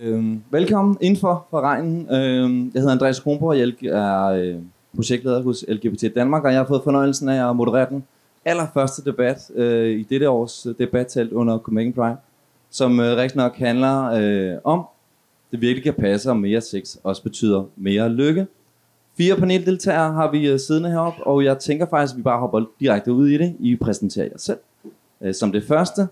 Øhm, velkommen indenfor for regnen. Øhm, jeg hedder Andreas Kronborg, og jeg er øh, projektleder hos LGBT Danmark, og jeg har fået fornøjelsen af at moderere den allerførste debat øh, i dette års øh, debattelt under Copenhagen Pride, som øh, rigtig nok handler øh, om, det virkelig kan passe, om mere sex også betyder mere lykke. Fire paneldeltagere har vi øh, siddende heroppe, og jeg tænker faktisk, at vi bare hopper direkte ud i det. I præsenterer jer selv øh, som det første.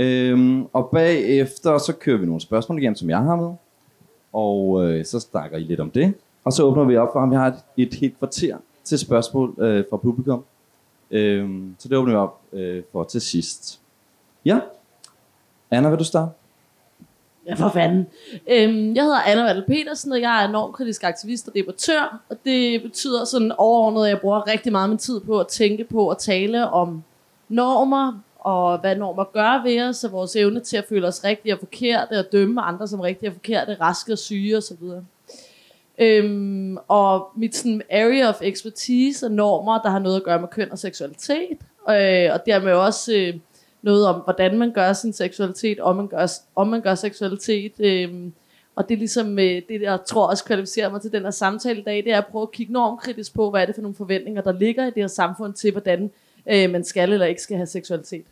Øhm, og bagefter så kører vi nogle spørgsmål igen, som jeg har med. Og øh, så snakker I lidt om det. Og så åbner vi op for, om vi har et, et helt kvarter til spørgsmål øh, fra publikum. Øhm, så det åbner vi op øh, for til sidst. Ja, Anna, vil du starte? Ja, for fanden. Øhm, jeg hedder Anna Valle Petersen, og jeg er normkritisk aktivist og debattør. Og det betyder sådan overordnet, at jeg bruger rigtig meget min tid på at tænke på og tale om normer, og hvad normer gør ved os, og vores evne til at føle os rigtige og forkerte, og dømme andre som rigtige og forkerte, raske og syge osv. Øhm, og mit sådan, area of expertise er normer, der har noget at gøre med køn og seksualitet, øh, og dermed også øh, noget om, hvordan man gør sin seksualitet, om man gør, om man gør seksualitet. Øh, og det er ligesom øh, det, jeg tror også kvalificerer mig til den her samtale i dag, det er at prøve at kigge normkritisk på, hvad er det for nogle forventninger, der ligger i det her samfund til, hvordan øh, man skal eller ikke skal have seksualitet.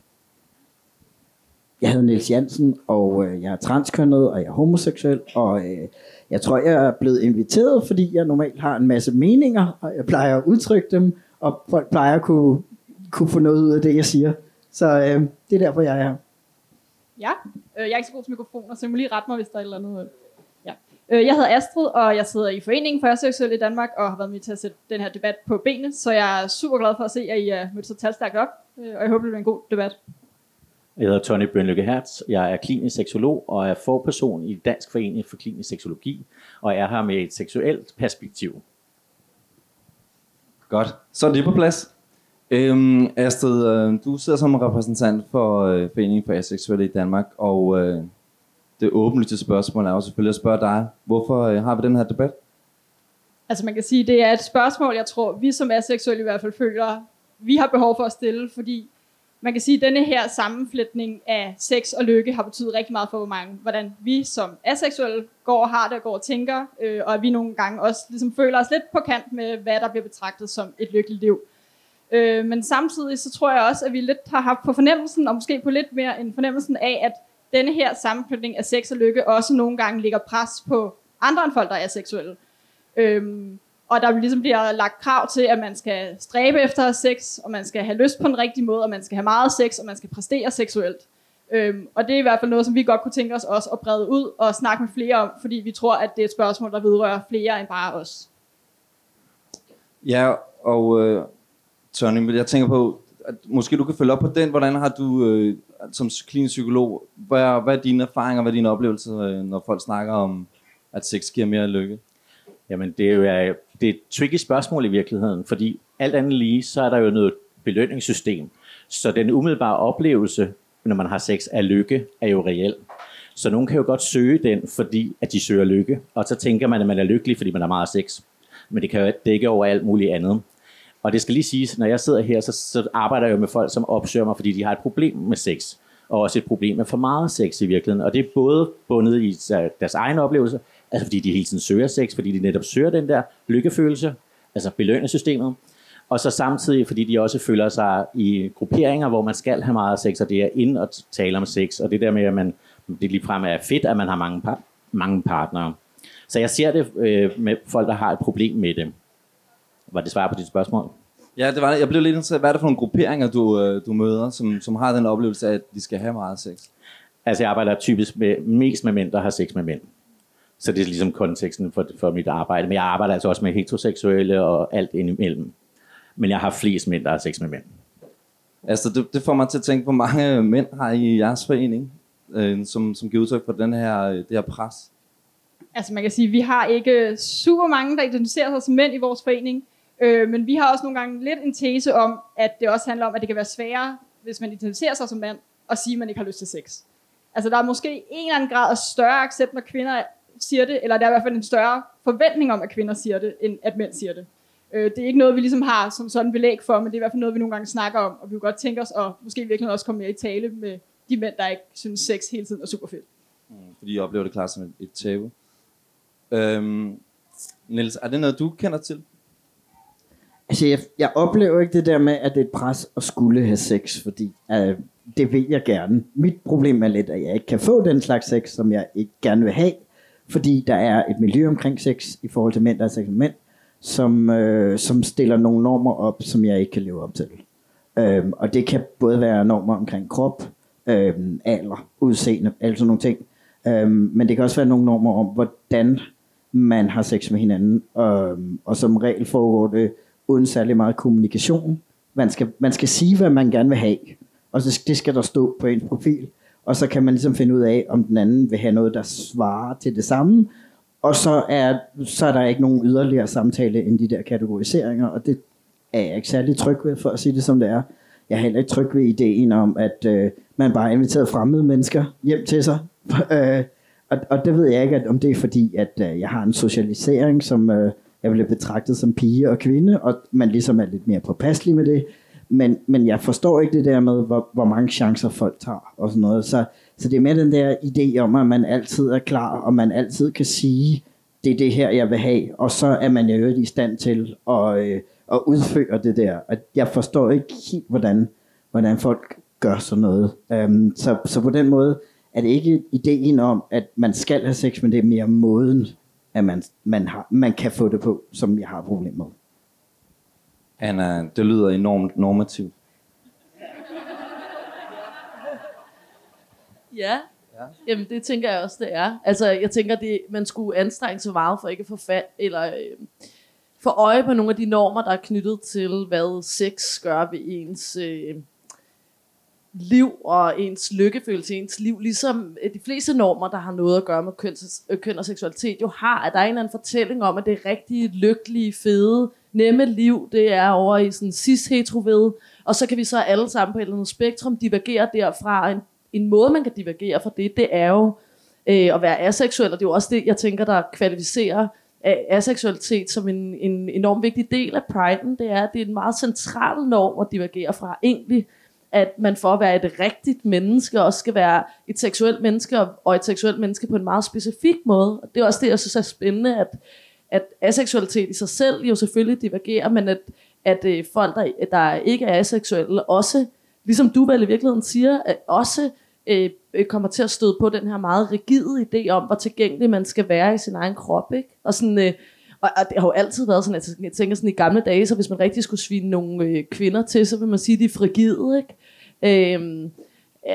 Jeg hedder Niels Jansen, og øh, jeg er transkønnet, og jeg er homoseksuel, og øh, jeg tror, jeg er blevet inviteret, fordi jeg normalt har en masse meninger, og jeg plejer at udtrykke dem, og folk plejer at kunne, kunne få noget ud af det, jeg siger. Så øh, det er derfor, jeg er her. Ja, øh, jeg er ikke så god til mikrofoner, så jeg må lige rette mig, hvis der er et eller andet. Øh. Øh, jeg hedder Astrid, og jeg sidder i Foreningen for Seksuelle i Danmark, og har været med til at sætte den her debat på benene, så jeg er super glad for at se, at I er mødt så talstærkt op, øh, og jeg håber, det bliver en god debat. Jeg hedder Tony Bønlykke Hertz. Jeg er klinisk seksolog og er forperson i Dansk Forening for Klinisk Seksologi, og er her med et seksuelt perspektiv. Godt. Så er det på plads. Øhm, Astrid, øh, du sidder som repræsentant for øh, Foreningen for Aseksuelle i Danmark, og øh, det åbenlyse spørgsmål er jo selvfølgelig at spørge dig, hvorfor øh, har vi den her debat? Altså man kan sige, det er et spørgsmål, jeg tror, vi som aseksuelle i hvert fald føler, vi har behov for at stille, fordi man kan sige, at denne her sammenflætning af sex og lykke har betydet rigtig meget for, hvor mange, hvordan vi som aseksuelle går og har det og går og tænker, øh, og at vi nogle gange også ligesom føler os lidt på kant med, hvad der bliver betragtet som et lykkeligt liv. Øh, men samtidig så tror jeg også, at vi lidt har haft på fornemmelsen, og måske på lidt mere en fornemmelsen af, at denne her sammenflætning af sex og lykke også nogle gange ligger pres på andre end folk, der er seksuelle. Øhm, og der ligesom bliver lagt krav til, at man skal stræbe efter sex, og man skal have lyst på en rigtig måde, og man skal have meget sex, og man skal præstere seksuelt. Øhm, og det er i hvert fald noget, som vi godt kunne tænke os også at brede ud og snakke med flere om, fordi vi tror, at det er et spørgsmål, der vedrører flere end bare os. Ja, og øh, Tony, jeg tænker på, at måske du kan følge op på den. Hvordan har du øh, som klinisk psykolog, hvad er, hvad er dine erfaringer, hvad er dine oplevelser, øh, når folk snakker om, at sex giver mere lykke? Jamen, det er jo øh, det er et tricky spørgsmål i virkeligheden, fordi alt andet lige, så er der jo noget belønningssystem. Så den umiddelbare oplevelse, når man har sex af lykke, er jo reel. Så nogen kan jo godt søge den, fordi at de søger lykke, og så tænker man, at man er lykkelig, fordi man har meget sex. Men det kan jo dække over alt muligt andet. Og det skal lige siges, når jeg sidder her, så, så arbejder jeg jo med folk, som opsøger mig, fordi de har et problem med sex, og også et problem med for meget sex i virkeligheden. Og det er både bundet i deres egen oplevelse, Altså fordi de hele tiden søger sex, fordi de netop søger den der lykkefølelse, altså belønningssystemet. Og så samtidig, fordi de også føler sig i grupperinger, hvor man skal have meget sex, og det er ind og tale om sex, og det der med, at man, det ligefrem er fedt, at man har mange, par, mange partnere. Så jeg ser det øh, med folk, der har et problem med det. Var det svar på dit spørgsmål? Ja, det var det. Jeg blev lidt interesseret. Hvad er det for nogle grupperinger, du, øh, du møder, som, som har den oplevelse af, at de skal have meget sex? Altså, jeg arbejder typisk med, mest med mænd, der har sex med mænd. Så det er ligesom konteksten for, for mit arbejde. Men jeg arbejder altså også med heteroseksuelle og alt indimellem. Men jeg har flest mænd, der har sex med mænd. Altså, det, det får mig til at tænke, hvor mange mænd har I jeres forening, øh, som, som giver udtryk for den her, det her pres? Altså, man kan sige, at vi har ikke super mange, der identificerer sig som mænd i vores forening. Øh, men vi har også nogle gange lidt en tese om, at det også handler om, at det kan være sværere, hvis man identificerer sig som mand, at sige, at man ikke har lyst til sex. Altså, der er måske en eller anden grad af større accept, når kvinder siger det, eller der er i hvert fald en større forventning om, at kvinder siger det, end at mænd siger det. Øh, det er ikke noget, vi ligesom har som sådan belæg for, men det er i hvert fald noget, vi nogle gange snakker om, og vi kunne godt tænke os, at måske virkelig også komme mere i tale med de mænd, der ikke synes sex hele tiden er super fedt. Mm. fordi jeg oplever det klart som et, et tabu. Øhm, Niels, er det noget, du kender til? Altså, jeg, jeg oplever ikke det der med, at det er et pres at skulle have sex, fordi øh, det vil jeg gerne. Mit problem er lidt, at jeg ikke kan få den slags sex, som jeg ikke gerne vil have, fordi der er et miljø omkring sex i forhold til mænd, der er sex med mænd, som, øh, som stiller nogle normer op, som jeg ikke kan leve op til. Øh, og det kan både være normer omkring krop, øh, alder, udseende, altså nogle ting. Øh, men det kan også være nogle normer om, hvordan man har sex med hinanden. Øhm, og som regel foregår det uden særlig meget kommunikation. Man skal, man skal sige, hvad man gerne vil have. Og så, det skal der stå på ens profil. Og så kan man ligesom finde ud af, om den anden vil have noget, der svarer til det samme. Og så er, så er der ikke nogen yderligere samtale end de der kategoriseringer, og det er jeg ikke særlig tryg ved, for at sige det som det er. Jeg er heller ikke tryg ved ideen om, at øh, man bare har inviteret fremmede mennesker hjem til sig. øh, og, og det ved jeg ikke, at, om det er fordi, at øh, jeg har en socialisering, som øh, jeg bliver betragtet som pige og kvinde, og man ligesom er lidt mere påpasselig med det. Men, men jeg forstår ikke det der med, hvor, hvor mange chancer folk tager og sådan noget. Så, så det er med den der idé om, at man altid er klar, og man altid kan sige, det er det her, jeg vil have, og så er man jo i stand til at, øh, at udføre det der. At jeg forstår ikke helt, hvordan, hvordan folk gør sådan noget. Um, så, så på den måde er det ikke ideen om, at man skal have sex, men det er mere måden, at man, man, har, man kan få det på, som jeg har problem med. Anna, det lyder enormt normativt. Ja. ja. Jamen, det tænker jeg også, det er. Altså, jeg tænker, det, man skulle anstrenge sig meget for ikke at få fat, eller øh, få øje på nogle af de normer, der er knyttet til, hvad sex gør ved ens øh, liv og ens lykkefølelse i ens liv. Ligesom øh, de fleste normer, der har noget at gøre med køn, øh, køn og seksualitet, jo har, at der er en eller anden fortælling om, at det rigtig lykkelige, fede, nemme liv, det er over i sådan cis-hetero og så kan vi så alle sammen på et eller andet spektrum divergere derfra. En, en måde, man kan divergere fra det, det er jo øh, at være aseksuel, og det er jo også det, jeg tænker, der kvalificerer aseksualitet som en, en enorm vigtig del af priden, det er, at det er en meget central norm at divergere fra. Egentlig, at man for at være et rigtigt menneske, også skal være et seksuelt menneske, og et seksuelt menneske på en meget specifik måde. Og det er også det, jeg synes er spændende, at, at aseksualitet i sig selv jo selvfølgelig divergerer, men at, at øh, folk, der, der ikke er aseksuelle, også, ligesom du vel i virkeligheden siger, at også øh, kommer til at støde på den her meget rigide idé om, hvor tilgængelig man skal være i sin egen krop. Ikke? Og, sådan, øh, og, og det har jo altid været sådan, at jeg tænker sådan i gamle dage, så hvis man rigtig skulle svine nogle øh, kvinder til, så vil man sige, at de er frigide. Ikke? Øh,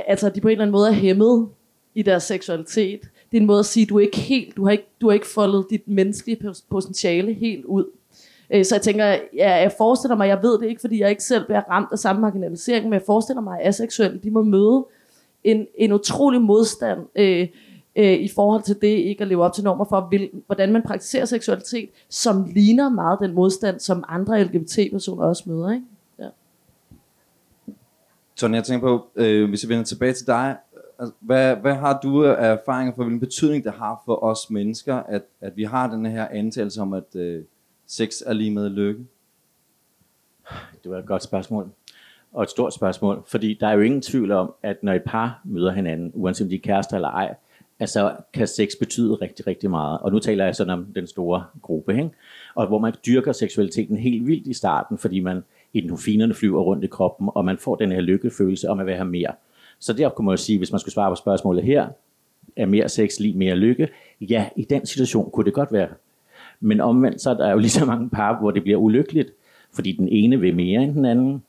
altså, de på en eller anden måde er hæmmet i deres seksualitet. Det er en måde at sige, at du er ikke helt, du har ikke, du har ikke foldet dit menneskelige potentiale helt ud. Øh, så jeg tænker, ja, jeg forestiller mig, jeg ved det ikke, fordi jeg ikke selv bliver ramt af samme marginalisering, men jeg forestiller mig, at aseksuelle, de må møde en, en utrolig modstand øh, øh, i forhold til det ikke at leve op til normer for, vil, hvordan man praktiserer seksualitet, som ligner meget den modstand, som andre LGBT-personer også møder. Ikke? Ja. Tony, jeg tænker på, øh, hvis vi vender tilbage til dig, altså, hvad, hvad har du af erfaringer for, hvilken betydning det har for os mennesker, at, at vi har den her antagelse om, at øh, sex er lige med lykke? Det var et godt spørgsmål og et stort spørgsmål, fordi der er jo ingen tvivl om, at når et par møder hinanden, uanset om de er kærester eller ej, altså kan sex betyde rigtig, rigtig meget. Og nu taler jeg sådan om den store gruppe, ikke? og hvor man dyrker seksualiteten helt vildt i starten, fordi man endorfinerne flyver rundt i kroppen, og man får den her lykkefølelse om at vil have mere. Så der kunne man jo sige, hvis man skulle svare på spørgsmålet her, er mere sex lige mere lykke? Ja, i den situation kunne det godt være. Men omvendt så er der jo lige så mange par, hvor det bliver ulykkeligt, fordi den ene vil mere end den anden,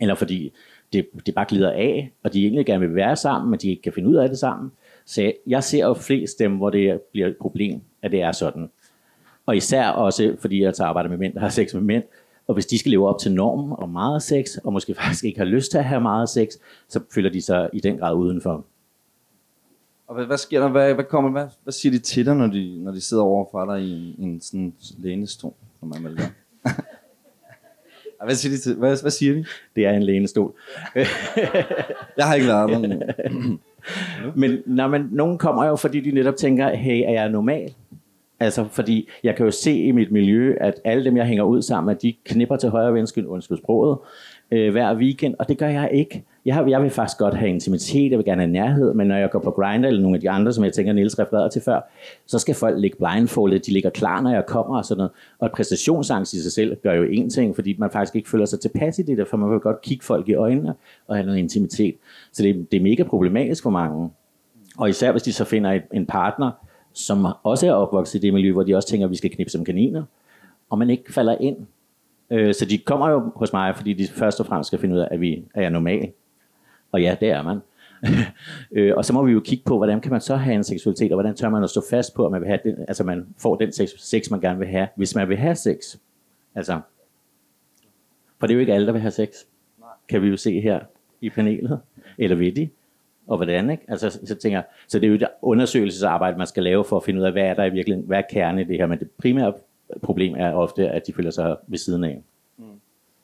eller fordi det, det bare glider af, og de egentlig gerne vil være sammen, men de ikke kan finde ud af det sammen. Så jeg ser jo flest dem, hvor det bliver et problem, at det er sådan. Og især også, fordi jeg tager arbejder med mænd, der har sex med mænd, og hvis de skal leve op til normen om meget sex, og måske faktisk ikke har lyst til at have meget sex, så føler de sig i den grad udenfor. Og hvad, hvad sker der? Hvad, hvad, kommer, hvad, hvad siger de til dig, når de, når de sidder overfor dig i en, en sådan lænestol, som man vil? Hvad siger, de til, hvad, hvad siger de? Det er en lænestol. jeg har ikke været der. men, nej, men nogen kommer jo, fordi de netop tænker, hey, er jeg normal? Altså, fordi jeg kan jo se i mit miljø, at alle dem, jeg hænger ud sammen, at de knipper til højre og undskyld sproget, øh, hver weekend, og det gør jeg ikke. Jeg, har, jeg vil faktisk godt have intimitet, jeg vil gerne have nærhed, men når jeg går på Grindr eller nogle af de andre, som jeg tænker, Niels refererede til før, så skal folk ligge blindfoldet, de ligger klar, når jeg kommer og sådan noget. Og præstationsangst i sig selv gør jo en ting, fordi man faktisk ikke føler sig tilpas i det der, for man vil godt kigge folk i øjnene og have noget intimitet. Så det, det er mega problematisk for mange. Og især hvis de så finder et, en partner, som også er opvokset i det miljø, hvor de også tænker, at vi skal knippe som kaniner, og man ikke falder ind. Øh, så de kommer jo hos mig, fordi de først og fremmest skal finde ud af, at vi er jeg normal. Og ja, det er man. øh, og så må vi jo kigge på, hvordan kan man så have en seksualitet, og hvordan tør man at stå fast på, at man, vil have den, altså man får den sex, sex, man gerne vil have, hvis man vil have sex. Altså, for det er jo ikke alle, der vil have sex. Kan vi jo se her i panelet. Eller ved de? Og hvordan, ikke? Altså, så, tænker jeg, så det er jo et undersøgelsesarbejde, man skal lave for at finde ud af, hvad er der i virkeligheden, hvad er kernen i det her. Men det primære problem er ofte, at de føler sig ved siden af mm.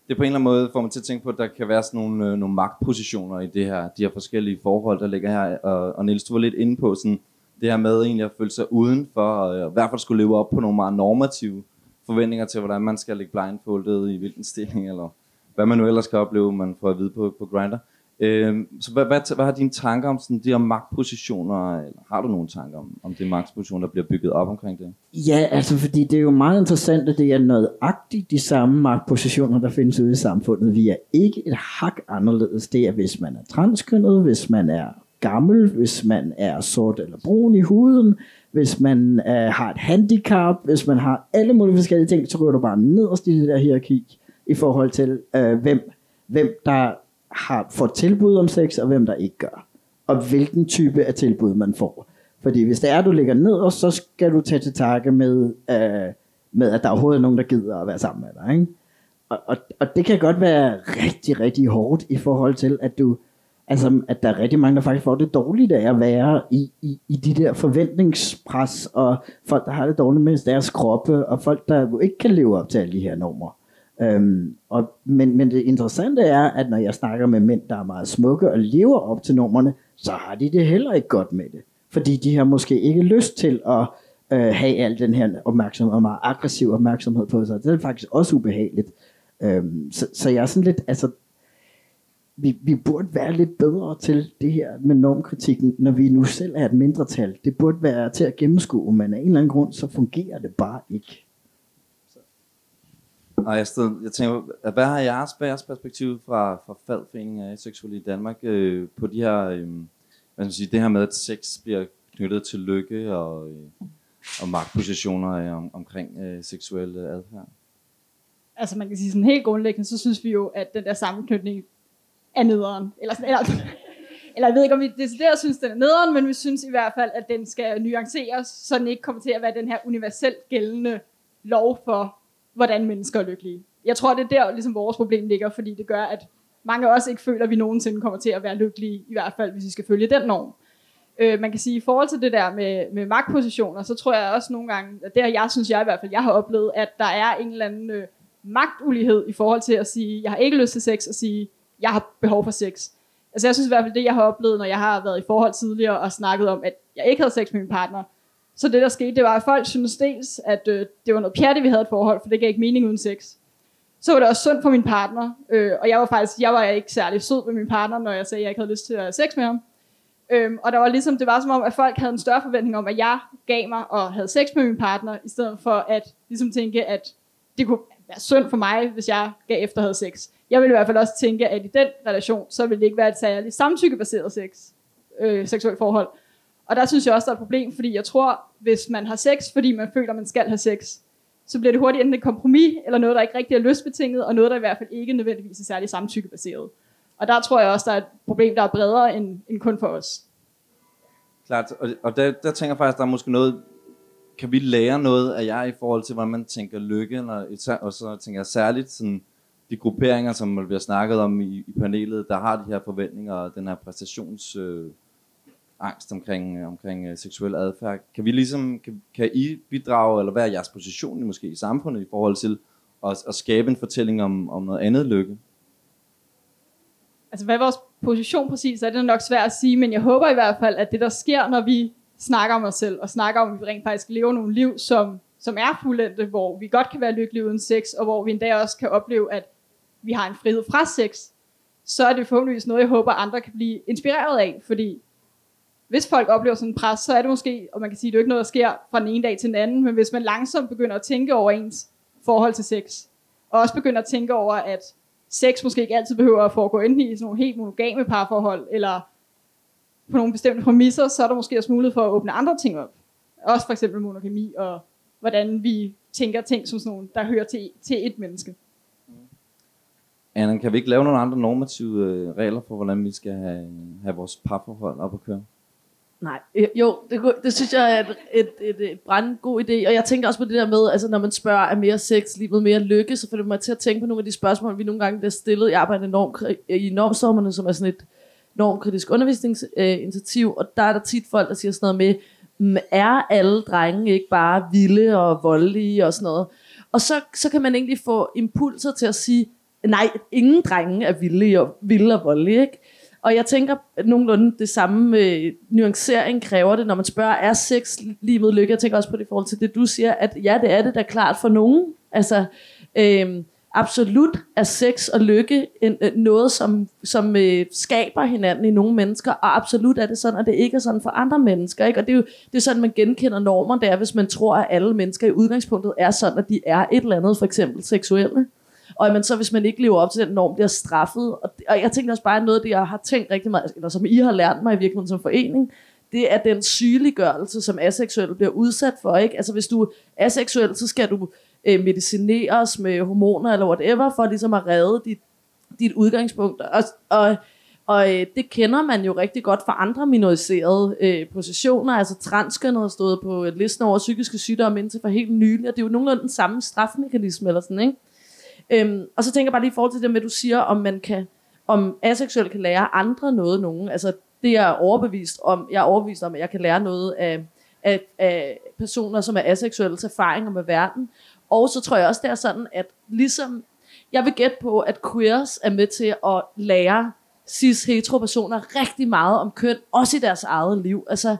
det på en eller anden måde får man til at tænke på, at der kan være sådan nogle, øh, nogle magtpositioner i det her, de her forskellige forhold, der ligger her. Og, og Niels, du var lidt inde på sådan, det her med egentlig at føle sig udenfor, og øh, i hvert fald skulle leve op på nogle meget normative forventninger til, hvordan man skal ligge blindfoldet i hvilken stilling, eller hvad man nu ellers kan opleve, man får at vide på, på Grindr. Øh, så hvad, hvad, hvad har dine tanker om sådan de om magtpositioner, eller har du nogle tanker om, om det magtposition, der bliver bygget op omkring det? Ja, altså fordi det er jo meget interessant, at det er nøjagtigt de samme magtpositioner, der findes ude i samfundet. Vi er ikke et hak anderledes. Det er, hvis man er transkønnet, hvis man er gammel, hvis man er sort eller brun i huden, hvis man øh, har et handicap, hvis man har alle mulige forskellige ting, så ryger du bare nederst i det der hierarki i forhold til, øh, hvem, hvem der har, får tilbud om sex, og hvem der ikke gør. Og hvilken type af tilbud man får. Fordi hvis det er, at du ligger ned, og så skal du tage til takke med, øh, med, at der overhovedet er nogen, der gider at være sammen med dig. Ikke? Og, og, og det kan godt være rigtig, rigtig hårdt i forhold til, at du, altså, at der er rigtig mange, der faktisk får det dårligt af at være i, i, i de der forventningspres, og folk, der har det dårligt med deres kroppe, og folk, der ikke kan leve op til alle de her normer. Øhm, og, men, men det interessante er, at når jeg snakker med mænd, der er meget smukke og lever op til normerne, så har de det heller ikke godt med det. Fordi de har måske ikke lyst til at øh, have al den her opmærksomhed, og meget aggressiv opmærksomhed på sig. Det er faktisk også ubehageligt. Øhm, så, så jeg er sådan lidt, altså, vi, vi burde være lidt bedre til det her med normkritikken, når vi nu selv er et mindretal. Det burde være til at gennemskue, men af en eller anden grund, så fungerer det bare ikke. Og jeg, stod, jeg tænker, hvad har jeres, jeres perspektiv fra, fra faldforeningen af seksuelle i Danmark øh, på de her, øh, hvad skal man sige, det her med, at sex bliver knyttet til lykke og, øh, og magtpositioner øh, om, omkring øh, seksuel øh, adfærd? Altså man kan sige sådan helt grundlæggende, så synes vi jo, at den der sammenknytning er nederen. Eller, sådan, eller, eller jeg ved ikke, om vi decideret synes, den er nederen, men vi synes i hvert fald, at den skal nuanceres, så den ikke kommer til at være den her universelt gældende lov for hvordan mennesker er lykkelige. Jeg tror, det er der, ligesom vores problem ligger, fordi det gør, at mange af os ikke føler, at vi nogensinde kommer til at være lykkelige, i hvert fald hvis vi skal følge den norm. Øh, man kan sige, i forhold til det der med, med magtpositioner, så tror jeg også nogle gange, at det her, jeg synes jeg i hvert fald, jeg har oplevet, at der er en eller anden øh, magtulighed i forhold til at sige, jeg har ikke lyst til sex, og sige, jeg har behov for sex. Altså jeg synes i hvert fald, det jeg har oplevet, når jeg har været i forhold tidligere og snakket om, at jeg ikke havde sex med min partner, så det der skete, det var, at folk syntes dels, at øh, det var noget pjatte, vi havde et forhold, for det gav ikke mening uden sex. Så var det også sundt for min partner, øh, og jeg var faktisk, jeg var ikke særlig sød med min partner, når jeg sagde, at jeg ikke havde lyst til at have sex med ham. Øhm, og der var ligesom, det var som om, at folk havde en større forventning om, at jeg gav mig og havde sex med min partner, i stedet for at ligesom tænke, at det kunne være synd for mig, hvis jeg gav efter havde sex. Jeg ville i hvert fald også tænke, at i den relation, så ville det ikke være et særligt samtykkebaseret sex, øh, seksuelt forhold. Og der synes jeg også, der er et problem, fordi jeg tror, hvis man har sex, fordi man føler, man skal have sex, så bliver det hurtigt enten et kompromis, eller noget, der ikke rigtig er lystbetinget, og noget, der i hvert fald ikke nødvendigvis er særlig samtykkebaseret. Og der tror jeg også, der er et problem, der er bredere end, end kun for os. Klart, og, og der, der tænker jeg faktisk, der er måske noget, kan vi lære noget af jer i forhold til, hvordan man tænker lykke, eller, og så tænker jeg særligt sådan, de grupperinger, som vi har snakket om i, i panelet, der har de her forventninger og den her præstations... Øh, angst omkring, øh, omkring øh, seksuel adfærd. Kan vi ligesom, kan, kan I bidrage, eller hvad er jeres position måske i samfundet i forhold til at, at skabe en fortælling om, om noget andet lykke? Altså hvad er vores position præcis, er det nok svært at sige, men jeg håber i hvert fald, at det der sker, når vi snakker om os selv, og snakker om, at vi rent faktisk lever nogle liv, som, som er fuldendte, hvor vi godt kan være lykkelige uden sex, og hvor vi endda også kan opleve, at vi har en frihed fra sex, så er det forhåbentligvis noget, jeg håber, andre kan blive inspireret af, fordi hvis folk oplever sådan en pres, så er det måske, og man kan sige, det er ikke noget, der sker fra den ene dag til den anden, men hvis man langsomt begynder at tænke over ens forhold til sex, og også begynder at tænke over, at sex måske ikke altid behøver at foregå enten i sådan nogle helt monogame parforhold, eller på nogle bestemte præmisser, så er der måske også mulighed for at åbne andre ting op. Også for eksempel monogami, og hvordan vi tænker ting som sådan nogle, der hører til, til et menneske. Anna, kan vi ikke lave nogle andre normative øh, regler for, hvordan vi skal have, have vores parforhold op at køre? Nej, jo, det, det synes jeg er et, et, et, et brand god idé, og jeg tænker også på det der med, altså når man spørger, er mere sex, livet mere lykke, så får det mig til at tænke på nogle af de spørgsmål, vi nogle gange bliver stillet. Jeg arbejder enorm, i normsommerne, som er sådan et normkritisk undervisningsinitiativ, og der er der tit folk, der siger sådan noget med, er alle drenge ikke bare vilde og voldelige og sådan noget? Og så, så kan man egentlig få impulser til at sige, nej, ingen drenge er vilde og, vilde og voldelige, ikke? Og jeg tænker, at nogenlunde det samme med nuancering kræver det, når man spørger, er sex livet lykke? Jeg tænker også på det i forhold til det, du siger, at ja, det er det da klart for nogen. Altså, øh, absolut er sex og lykke en, øh, noget, som, som øh, skaber hinanden i nogle mennesker, og absolut er det sådan, at det ikke er sådan for andre mennesker. Ikke? Og det er jo det er sådan, man genkender normer, det er, hvis man tror, at alle mennesker i udgangspunktet er sådan, at de er et eller andet, for eksempel seksuelle og at man så, hvis man ikke lever op til den norm, bliver straffet. Og, og jeg tænker også bare, at noget af det, jeg har tænkt rigtig meget, eller som I har lært mig i virkeligheden som forening, det er den sygeliggørelse, som aseksuelle bliver udsat for. Ikke? Altså hvis du er aseksuel, så skal du øh, medicineres med hormoner eller whatever, for ligesom at redde dit, dit udgangspunkt. Og, og, og øh, det kender man jo rigtig godt fra andre minoriserede øh, positioner. Altså transkønnet har stået på listen over psykiske sygdomme indtil for helt nylig, og det er jo nogenlunde den samme strafmekanisme eller sådan, ikke? Øhm, og så tænker jeg bare lige i forhold til det med, at du siger, om man kan, om aseksuelle kan lære andre noget, nogen. Altså, det er overbevist om. Jeg er overbevist om, at jeg kan lære noget af, af, af personer, som er aseksuelle erfaringer med verden. Og så tror jeg også, det er sådan, at ligesom, jeg vil gætte på, at queers er med til at lære cis-hetero-personer rigtig meget om køn, også i deres eget liv. Altså,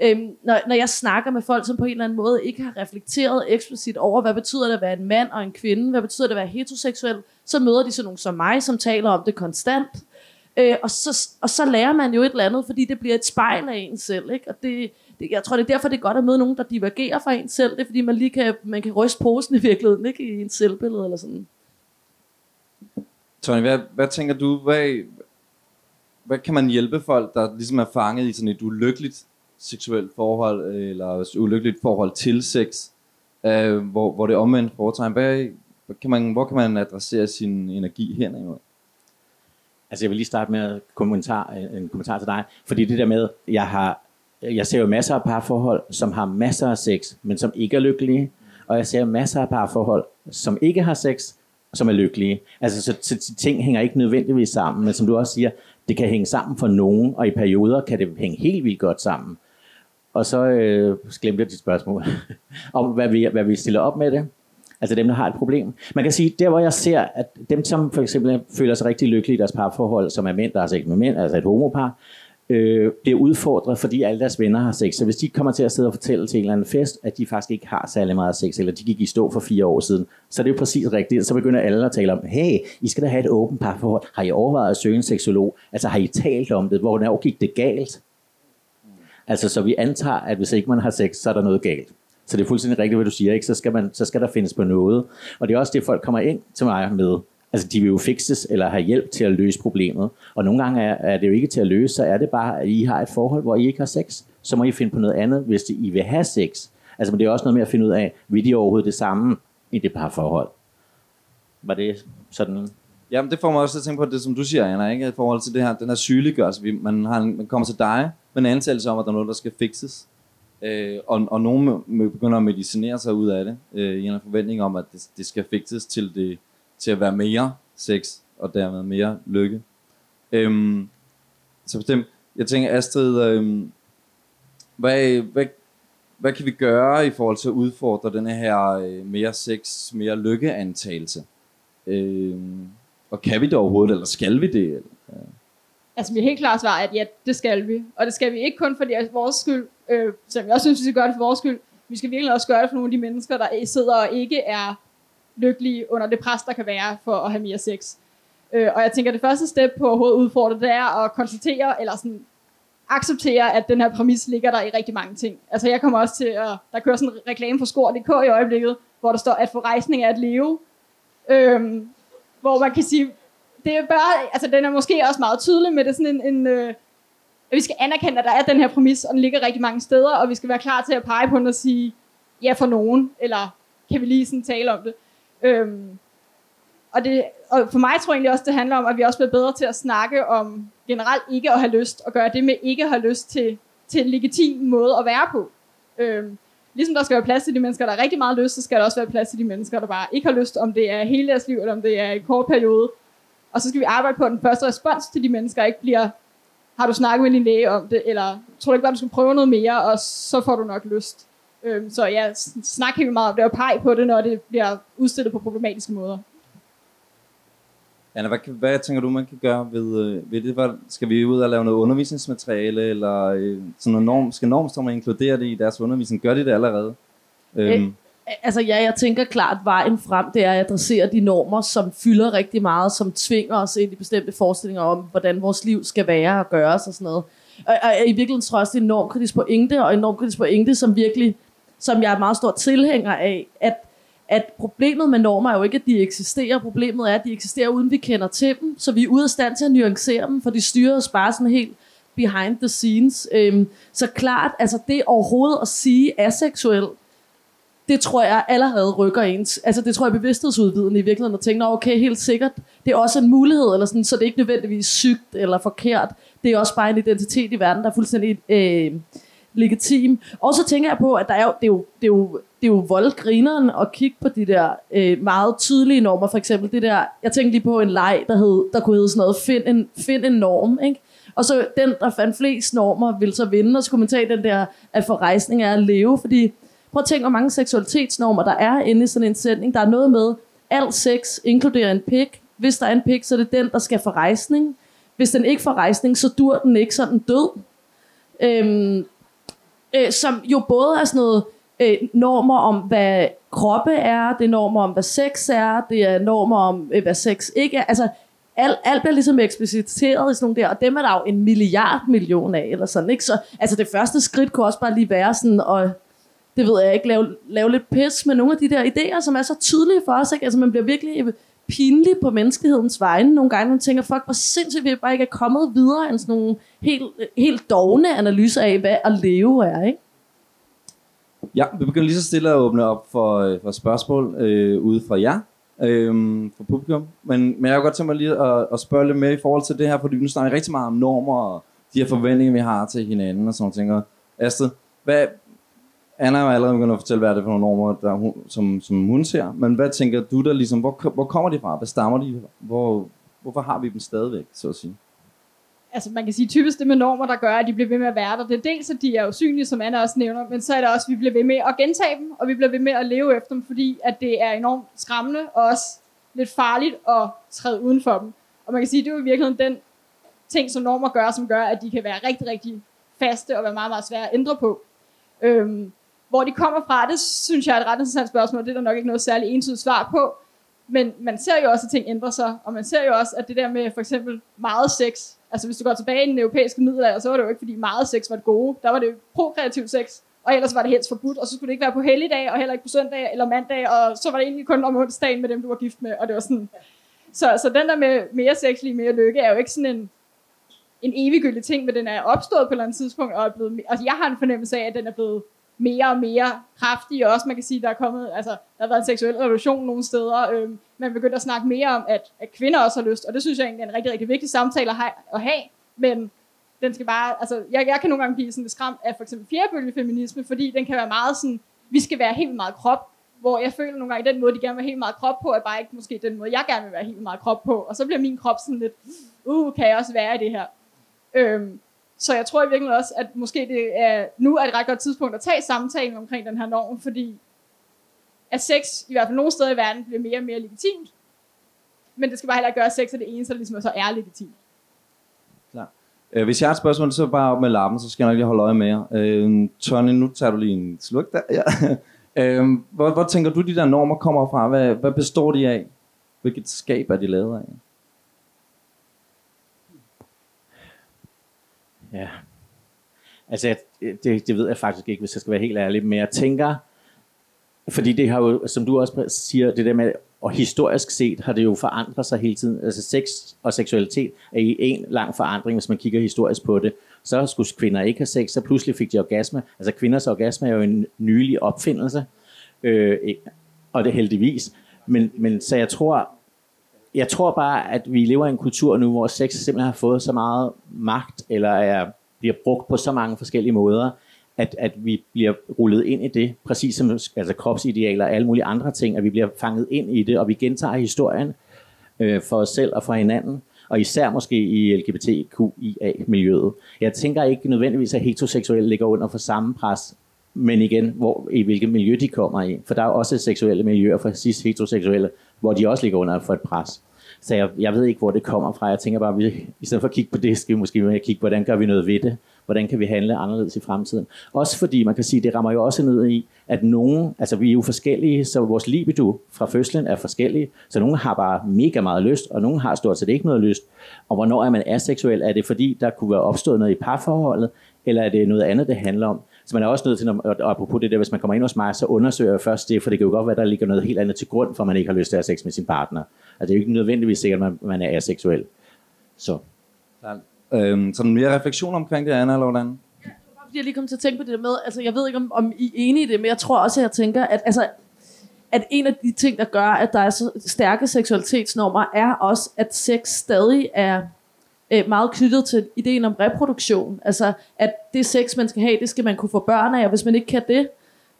Øhm, når, når jeg snakker med folk, som på en eller anden måde ikke har reflekteret eksplicit over, hvad betyder det at være en mand og en kvinde, hvad betyder det at være heteroseksuel, så møder de sådan nogen som mig, som taler om det konstant. Øh, og, så, og så lærer man jo et eller andet, fordi det bliver et spejl af en selv. Ikke? Og det, det, jeg tror, det er derfor, det er godt at møde nogen, der divergerer fra en selv. Det er fordi, man lige kan, man kan ryste posen i virkeligheden, ikke i en selvbillede eller sådan. Tony, hvad, hvad tænker du, hvad, hvad kan man hjælpe folk, der ligesom er fanget i sådan et ulykkeligt seksuelt forhold, øh, eller ulykkeligt forhold til sex, øh, hvor, hvor det er omvendt foretegn. Hvad, kan man, hvor kan man adressere sin energi henad? Altså jeg vil lige starte med at kommentar, øh, en kommentar til dig, fordi det der med, jeg har, jeg ser jo masser af parforhold, som har masser af sex, men som ikke er lykkelige, og jeg ser masser af parforhold, som ikke har sex, som er lykkelige. Altså så, så ting hænger ikke nødvendigvis sammen, men som du også siger, det kan hænge sammen for nogen, og i perioder kan det hænge helt vildt godt sammen. Og så øh, glemte jeg dit spørgsmål om, hvad vi, hvad vi stiller op med det. Altså dem, der har et problem. Man kan sige, der hvor jeg ser, at dem, som for eksempel føler sig rigtig lykkelige i deres parforhold, som er mænd, der har sex med mænd, altså et homopar, øh, bliver udfordret, fordi alle deres venner har sex. Så hvis de kommer til at sidde og fortælle til en eller anden fest, at de faktisk ikke har særlig meget sex, eller de gik i stå for fire år siden, så er det jo præcis rigtigt. Så begynder alle at tale om, hey, I skal da have et åbent parforhold. Har I overvejet at søge en seksolog? Altså har I talt om det? Hvornår gik det galt? Altså, så vi antager, at hvis ikke man har sex, så er der noget galt. Så det er fuldstændig rigtigt, hvad du siger, ikke? Så, skal man, så skal der findes på noget. Og det er også det, folk kommer ind til mig med. Altså, de vil jo fikses eller have hjælp til at løse problemet. Og nogle gange er, er det jo ikke til at løse, så er det bare, at I har et forhold, hvor I ikke har sex. Så må I finde på noget andet, hvis det, I vil have sex. Altså, men det er også noget med at finde ud af, vil de overhovedet det samme i det par forhold? Var det sådan? Jamen, det får mig også til at tænke på det, som du siger, Anna, ikke? I forhold til det her, den her sygeliggørelse. Vi, man, har man kommer til dig men en antagelse om, at der er noget, der skal fikses. Øh, og, og nogen må- begynder at medicinere sig ud af det, øh, i en forventning om, at det, det skal fikses til, det, til at være mere sex, og dermed mere lykke. Øhm, så bestemt, jeg tænker, Astrid, øhm, hvad, hvad, hvad kan vi gøre i forhold til at udfordre denne her øh, mere sex, mere lykke-antagelse? Øhm, og kan vi det overhovedet, eller skal vi det? Altså mit helt klare svar er, at ja, det skal vi. Og det skal vi ikke kun for at vores skyld, øh, som jeg også synes, vi skal gøre det for vores skyld. Vi skal virkelig også gøre det for nogle af de mennesker, der sidder og ikke er lykkelige under det pres, der kan være for at have mere sex. Øh, og jeg tænker, at det første step på at udfordre, det er at konstatere, eller sådan acceptere, at den her præmis ligger der i rigtig mange ting. Altså jeg kommer også til at, der kører sådan en reklame for skor.dk i øjeblikket, hvor der står, at forrejsning er at leve. Øhm, hvor man kan sige, det er bare, altså den er måske også meget tydelig, men det er sådan en, en øh, at vi skal anerkende, at der er den her præmis, og den ligger rigtig mange steder, og vi skal være klar til at pege på den og sige, ja for nogen, eller kan vi lige sådan tale om det. Øhm, og, det, og for mig tror jeg egentlig også, det handler om, at vi også bliver bedre til at snakke om generelt ikke at have lyst, og gøre det med ikke at have lyst til, til en legitim måde at være på. Øhm, ligesom der skal være plads til de mennesker, der har rigtig meget lyst, så skal der også være plads til de mennesker, der bare ikke har lyst, om det er hele deres liv, eller om det er en kort periode. Og så skal vi arbejde på, at den første respons til de mennesker ikke bliver, har du snakket med din læge om det, eller tror du ikke bare, du skal prøve noget mere, og så får du nok lyst. Øhm, så ja, snak helt meget om det, og pege på det, når det bliver udstillet på problematiske måder. Anna, hvad, hvad tænker du, man kan gøre ved, øh, ved det? Hvad, skal vi ud og lave noget undervisningsmateriale, eller øh, sådan noget norm, skal normstormer inkludere det i deres undervisning? Gør de det allerede? Øhm. Altså ja, jeg tænker klart, at vejen frem, det er at adressere de normer, som fylder rigtig meget, som tvinger os ind i bestemte forestillinger om, hvordan vores liv skal være og gøres og sådan noget. Og, og i virkeligheden tror jeg også, det er enormt kritisk pointe, og enormt kritisk pointe, som virkelig, som jeg er meget stor tilhænger af, at at problemet med normer er jo ikke, at de eksisterer. Problemet er, at de eksisterer, uden vi kender til dem. Så vi er ude af stand til at nuancere dem, for de styrer os bare sådan helt behind the scenes. Øhm, så klart, altså det overhovedet at sige aseksuel, det tror jeg allerede rykker ens. Altså det tror jeg bevidsthedsudvidende i virkeligheden, at tænke, okay, helt sikkert, det er også en mulighed, eller sådan, så det er ikke nødvendigvis sygt eller forkert. Det er også bare en identitet i verden, der er fuldstændig øh, legitim. Og så tænker jeg på, at der er jo, det, er jo, det, er jo, det er jo voldgrineren at kigge på de der øh, meget tydelige normer. For eksempel det der, jeg tænkte lige på en leg, der, hed, der kunne hedde sådan noget, find en, find en norm. Ikke? Og så den, der fandt flest normer, vil så vinde, og så kunne man tage den der, at forrejsning er at leve. Fordi prøv at tænke, hvor mange seksualitetsnormer der er inde i sådan en sætning. Der er noget med, al sex inkluderer en pik. Hvis der er en pik, så er det den, der skal få rejsning. Hvis den ikke får rejsning, så dur den ikke sådan død. Øhm, øh, som jo både er sådan noget øh, normer om, hvad kroppe er, det er normer om, hvad sex er, det er normer om, øh, hvad sex ikke er. Altså, alt, alt bliver ligesom ekspliciteret i sådan nogle der, og dem er der jo en milliard million af, eller sådan, ikke? Så altså, det første skridt kunne også bare lige være sådan, og det ved jeg ikke, lave, lave lidt pis med nogle af de der idéer, som er så tydelige for os, ikke? Altså, man bliver virkelig pinlig på menneskehedens vegne nogle gange. Man tænker, fuck, hvor sindssygt vi bare ikke er kommet videre end sådan nogle helt, helt dogne analyser af, hvad at leve er, ikke? Ja, vi begynder lige så stille at åbne op for, øh, for spørgsmål øh, ude fra jer, øh, fra publikum. Men, men jeg kunne godt tænke mig lige at, at spørge lidt mere i forhold til det her, fordi nu snakker vi rigtig meget om normer og de her forventninger, vi har til hinanden og sådan noget. Astrid, hvad, Anna er allerede begyndt at fortælle, hvad er det for nogle normer, der, hun, som, som hun ser. Men hvad tænker du der ligesom, hvor, hvor kommer de fra? Hvad stammer de? Hvor, hvorfor har vi dem stadigvæk, så at sige? altså man kan sige typisk det med normer, der gør, at de bliver ved med at være der. Det er dels, at de er usynlige, som Anna også nævner, men så er det også, at vi bliver ved med at gentage dem, og vi bliver ved med at leve efter dem, fordi at det er enormt skræmmende og også lidt farligt at træde uden for dem. Og man kan sige, at det er jo i virkeligheden den ting, som normer gør, som gør, at de kan være rigtig, rigtig faste og være meget, meget svære at ændre på. Øhm, hvor de kommer fra, det synes jeg er et ret interessant spørgsmål. Det er der nok ikke noget særligt entydigt svar på. Men man ser jo også, at ting ændrer sig, og man ser jo også, at det der med for eksempel meget sex, altså hvis du går tilbage i den europæiske middelalder, så var det jo ikke, fordi meget sex var det gode. Der var det jo prokreativ sex, og ellers var det helst forbudt, og så skulle det ikke være på helligdag, og heller ikke på søndag eller mandag, og så var det egentlig kun om onsdagen med dem, du var gift med, og det var sådan. Så, så den der med mere sex, lige mere lykke, er jo ikke sådan en, en eviggyldig ting, men den er opstået på et eller andet tidspunkt, og er blevet, altså jeg har en fornemmelse af, at den er blevet mere og mere kraftige. Også man kan sige, der er kommet, altså der har været en seksuel revolution nogle steder, øhm, man begynder at snakke mere om, at, at kvinder også har lyst, og det synes jeg egentlig er en rigtig, rigtig vigtig samtale at have, at have. Men den skal bare, altså jeg, jeg kan nogle gange blive sådan skræmt af for eksempel fjerdebølge feminisme, fordi den kan være meget sådan, vi skal være helt meget krop, hvor jeg føler nogle gange, at den måde, de gerne vil have helt meget krop på, er bare ikke måske den måde, jeg gerne vil være helt meget krop på, og så bliver min krop sådan lidt, uh, kan jeg også være i det her? Øhm, så jeg tror i virkeligheden også, at måske det er, nu er et ret godt tidspunkt at tage samtalen omkring den her norm, fordi at sex, i hvert fald nogle steder i verden, bliver mere og mere legitimt. Men det skal bare heller ikke gøre, at sex er det eneste, der ligesom så er legitimt. Klar. Øh, hvis jeg har et spørgsmål, så bare op med lappen, så skal jeg nok lige holde øje med jer. Øh, Tony, nu tager du lige en sluk der. Ja. Øh, hvor, hvor tænker du, de der normer kommer fra? Hvad, hvad består de af? Hvilket skab er de lavet af? Ja. Altså, jeg- det, det ved jeg faktisk ikke, hvis jeg skal være helt ærlig, men jeg tænker, fordi det har jo, som du også siger, det der med, og historisk set har det jo forandret sig hele tiden. Altså sex og seksualitet er i en lang forandring, hvis man kigger historisk på det. Så skulle kvinder ikke have sex, så pludselig fik de orgasme. Altså kvinders orgasme er jo en nylig opfindelse, øh, og det er heldigvis. Men, men så jeg tror, jeg tror bare, at vi lever i en kultur nu, hvor sex simpelthen har fået så meget magt, eller er, bliver brugt på så mange forskellige måder, at, at vi bliver rullet ind i det, præcis som altså kropsidealer og alle mulige andre ting, at vi bliver fanget ind i det, og vi gentager historien øh, for os selv og for hinanden, og især måske i LGBTQIA-miljøet. Jeg tænker ikke nødvendigvis, at heteroseksuelle ligger under for samme pres, men igen, hvor, i hvilket miljø de kommer i. For der er også seksuelle miljøer for cis heteroseksuelle, hvor de også ligger under for et pres. Så jeg, jeg ved ikke, hvor det kommer fra. Jeg tænker bare, at vi, i stedet for at kigge på det, skal vi måske mere kigge, hvordan gør vi noget ved det? Hvordan kan vi handle anderledes i fremtiden? Også fordi man kan sige, det rammer jo også ned i, at nogen, altså vi er jo forskellige, så vores libido fra fødslen er forskellige. Så nogen har bare mega meget lyst, og nogen har stort set ikke noget lyst. Og hvornår er man aseksuel? Er det fordi, der kunne være opstået noget i parforholdet, eller er det noget andet, det handler om? Så man er også nødt til, når, og apropos det der, hvis man kommer ind hos mig, så undersøger jeg først det, for det kan jo godt være, der ligger noget helt andet til grund, for man ikke har lyst til at have sex med sin partner. Altså det er jo ikke nødvendigvis sikkert, at man, man er aseksuel. Så. Øhm, sådan mere refleksion omkring det, Anna, eller hvordan? Fordi jeg lige kom til at tænke på det der med, altså jeg ved ikke, om, om I er enige i det, men jeg tror også, at jeg tænker, at, altså, at en af de ting, der gør, at der er så stærke seksualitetsnormer, er også, at sex stadig er øh, meget knyttet til ideen om reproduktion. Altså, at det sex, man skal have, det skal man kunne få børn af, og hvis man ikke kan det,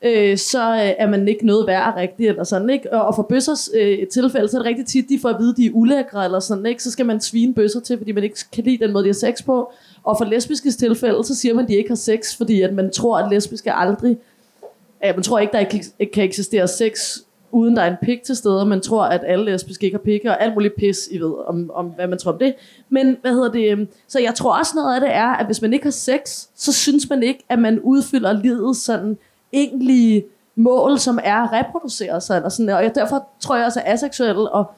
øh, så øh, er man ikke noget værd rigtigt, eller sådan, ikke? Og, og for bøssers øh, tilfælde, så er det rigtig tit, de får at vide, de er ulækre, eller sådan, ikke? Så skal man svine bøsser til, fordi man ikke kan lide den måde, de har sex på. Og for lesbiske tilfælde, så siger man, at de ikke har sex, fordi at man tror, at lesbiske aldrig... Ja, man tror ikke, der ikke kan eksistere sex, uden der er en pik til stede. Man tror, at alle lesbiske ikke har pikke, og alt muligt pis, I ved, om, om hvad man tror om det. Men, hvad hedder det? Øhm, så jeg tror også noget af det er, at hvis man ikke har sex, så synes man ikke, at man udfylder livet sådan egentlige mål, som er at reproducere sig. Eller sådan, og jeg, derfor tror jeg også, at aseksuelle og